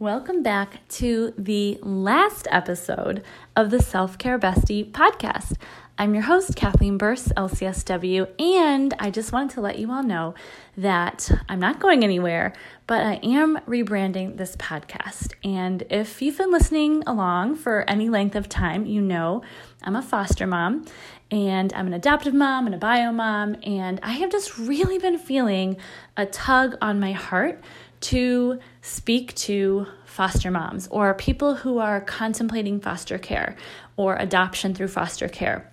Welcome back to the last episode of the Self Care Bestie podcast. I'm your host, Kathleen Burse, LCSW, and I just wanted to let you all know that I'm not going anywhere, but I am rebranding this podcast. And if you've been listening along for any length of time, you know I'm a foster mom and I'm an adoptive mom and a bio mom, and I have just really been feeling a tug on my heart to speak to foster moms or people who are contemplating foster care or adoption through foster care.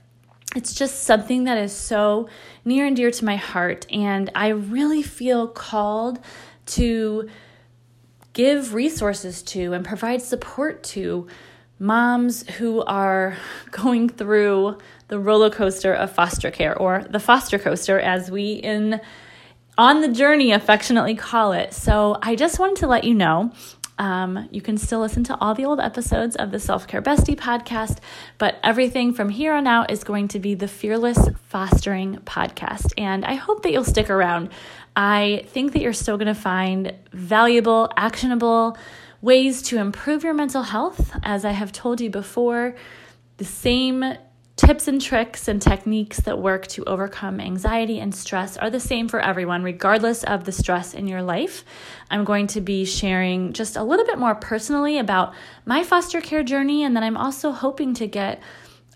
It's just something that is so near and dear to my heart, and I really feel called to give resources to and provide support to moms who are going through the roller coaster of foster care or the foster coaster as we in on the journey affectionately call it. So I just wanted to let you know um, you can still listen to all the old episodes of the Self Care Bestie podcast, but everything from here on out is going to be the Fearless Fostering podcast. And I hope that you'll stick around. I think that you're still going to find valuable, actionable ways to improve your mental health. As I have told you before, the same tips and tricks and techniques that work to overcome anxiety and stress are the same for everyone, regardless of the stress in your life. I'm going to be sharing just a little bit more personally about my foster care journey, and then I'm also hoping to get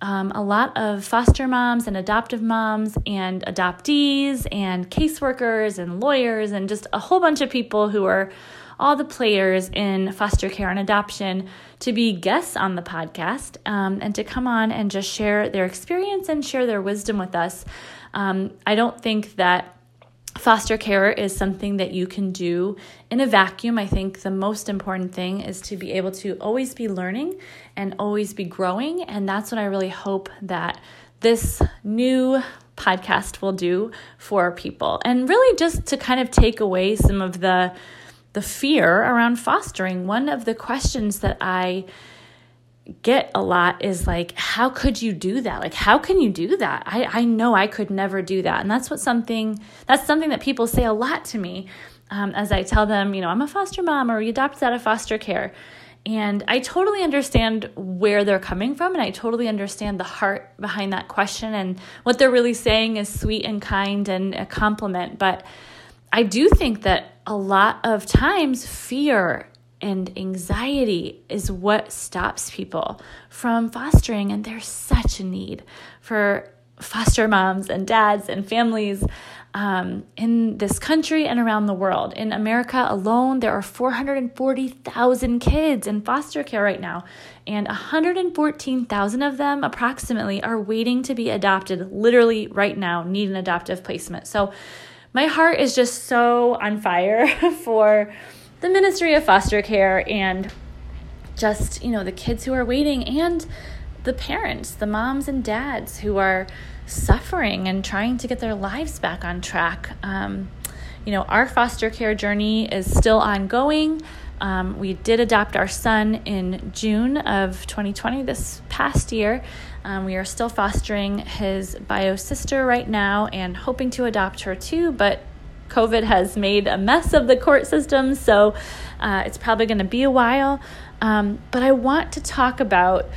um, a lot of foster moms and adoptive moms and adoptees and caseworkers and lawyers and just a whole bunch of people who are all the players in foster care and adoption to be guests on the podcast um, and to come on and just share their experience and share their wisdom with us. Um, I don't think that foster care is something that you can do in a vacuum. I think the most important thing is to be able to always be learning and always be growing. And that's what I really hope that this new podcast will do for people. And really just to kind of take away some of the the fear around fostering. One of the questions that I get a lot is like, how could you do that? Like, how can you do that? I, I know I could never do that. And that's what something, that's something that people say a lot to me um, as I tell them, you know, I'm a foster mom or we adopted out of foster care. And I totally understand where they're coming from, and I totally understand the heart behind that question. And what they're really saying is sweet and kind and a compliment. But I do think that a lot of times fear and anxiety is what stops people from fostering, and there's such a need for foster moms and dads and families um, in this country and around the world. In America alone, there are 440,000 kids in foster care right now, and 114,000 of them, approximately, are waiting to be adopted literally right now, need an adoptive placement. So, my heart is just so on fire for the Ministry of Foster Care and just, you know, the kids who are waiting and the parents, the moms and dads who are suffering and trying to get their lives back on track. Um, you know, our foster care journey is still ongoing. Um, we did adopt our son in June of 2020, this past year. Um, we are still fostering his bio sister right now and hoping to adopt her too, but COVID has made a mess of the court system, so uh, it's probably going to be a while. Um, but I want to talk about,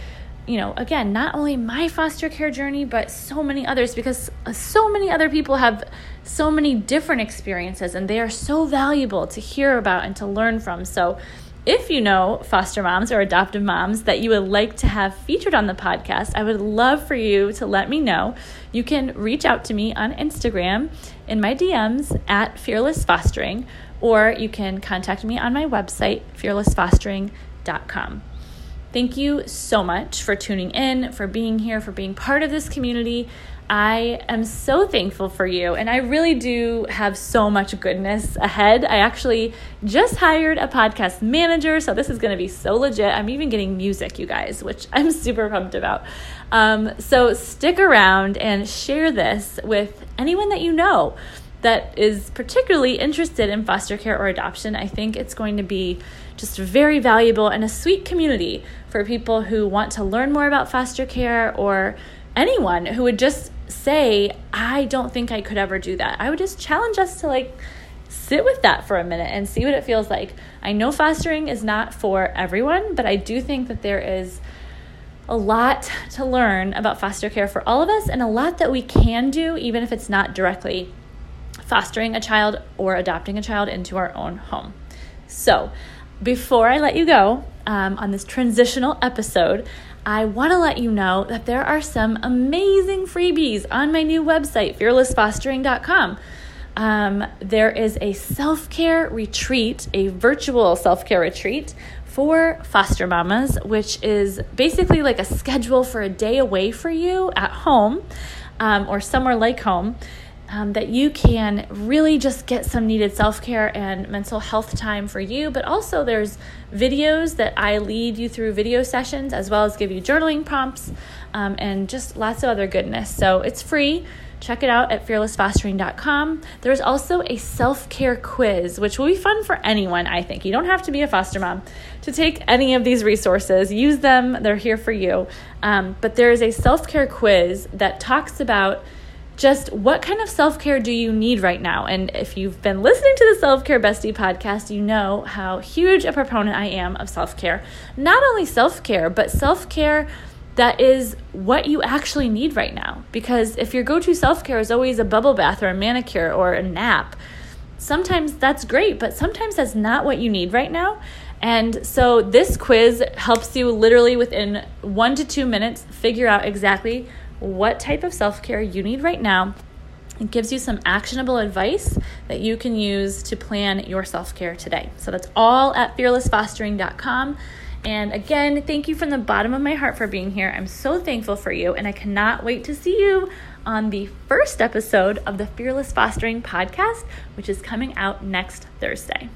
you know, again, not only my foster care journey, but so many others because uh, so many other people have so many different experiences and they are so valuable to hear about and to learn from. So, if you know foster moms or adoptive moms that you would like to have featured on the podcast, I would love for you to let me know. You can reach out to me on Instagram in my DMs at Fearless Fostering, or you can contact me on my website, fearlessfostering.com. Thank you so much for tuning in, for being here, for being part of this community. I am so thankful for you, and I really do have so much goodness ahead. I actually just hired a podcast manager, so this is going to be so legit. I'm even getting music, you guys, which I'm super pumped about. Um, so stick around and share this with anyone that you know that is particularly interested in foster care or adoption. I think it's going to be just very valuable and a sweet community for people who want to learn more about foster care or anyone who would just say, I don't think I could ever do that. I would just challenge us to like sit with that for a minute and see what it feels like. I know fostering is not for everyone, but I do think that there is a lot to learn about foster care for all of us and a lot that we can do, even if it's not directly fostering a child or adopting a child into our own home. So, before I let you go um, on this transitional episode, I want to let you know that there are some amazing freebies on my new website, fearlessfostering.com. Um, there is a self care retreat, a virtual self care retreat for foster mamas, which is basically like a schedule for a day away for you at home um, or somewhere like home. Um, that you can really just get some needed self care and mental health time for you. But also, there's videos that I lead you through video sessions as well as give you journaling prompts um, and just lots of other goodness. So, it's free. Check it out at fearlessfostering.com. There's also a self care quiz, which will be fun for anyone, I think. You don't have to be a foster mom to take any of these resources. Use them, they're here for you. Um, but there is a self care quiz that talks about just what kind of self care do you need right now? And if you've been listening to the Self Care Bestie podcast, you know how huge a proponent I am of self care. Not only self care, but self care that is what you actually need right now. Because if your go to self care is always a bubble bath or a manicure or a nap, sometimes that's great, but sometimes that's not what you need right now. And so this quiz helps you literally within one to two minutes figure out exactly what type of self care you need right now. It gives you some actionable advice that you can use to plan your self care today. So that's all at fearlessfostering.com. And again, thank you from the bottom of my heart for being here. I'm so thankful for you, and I cannot wait to see you on the first episode of the Fearless Fostering podcast, which is coming out next Thursday.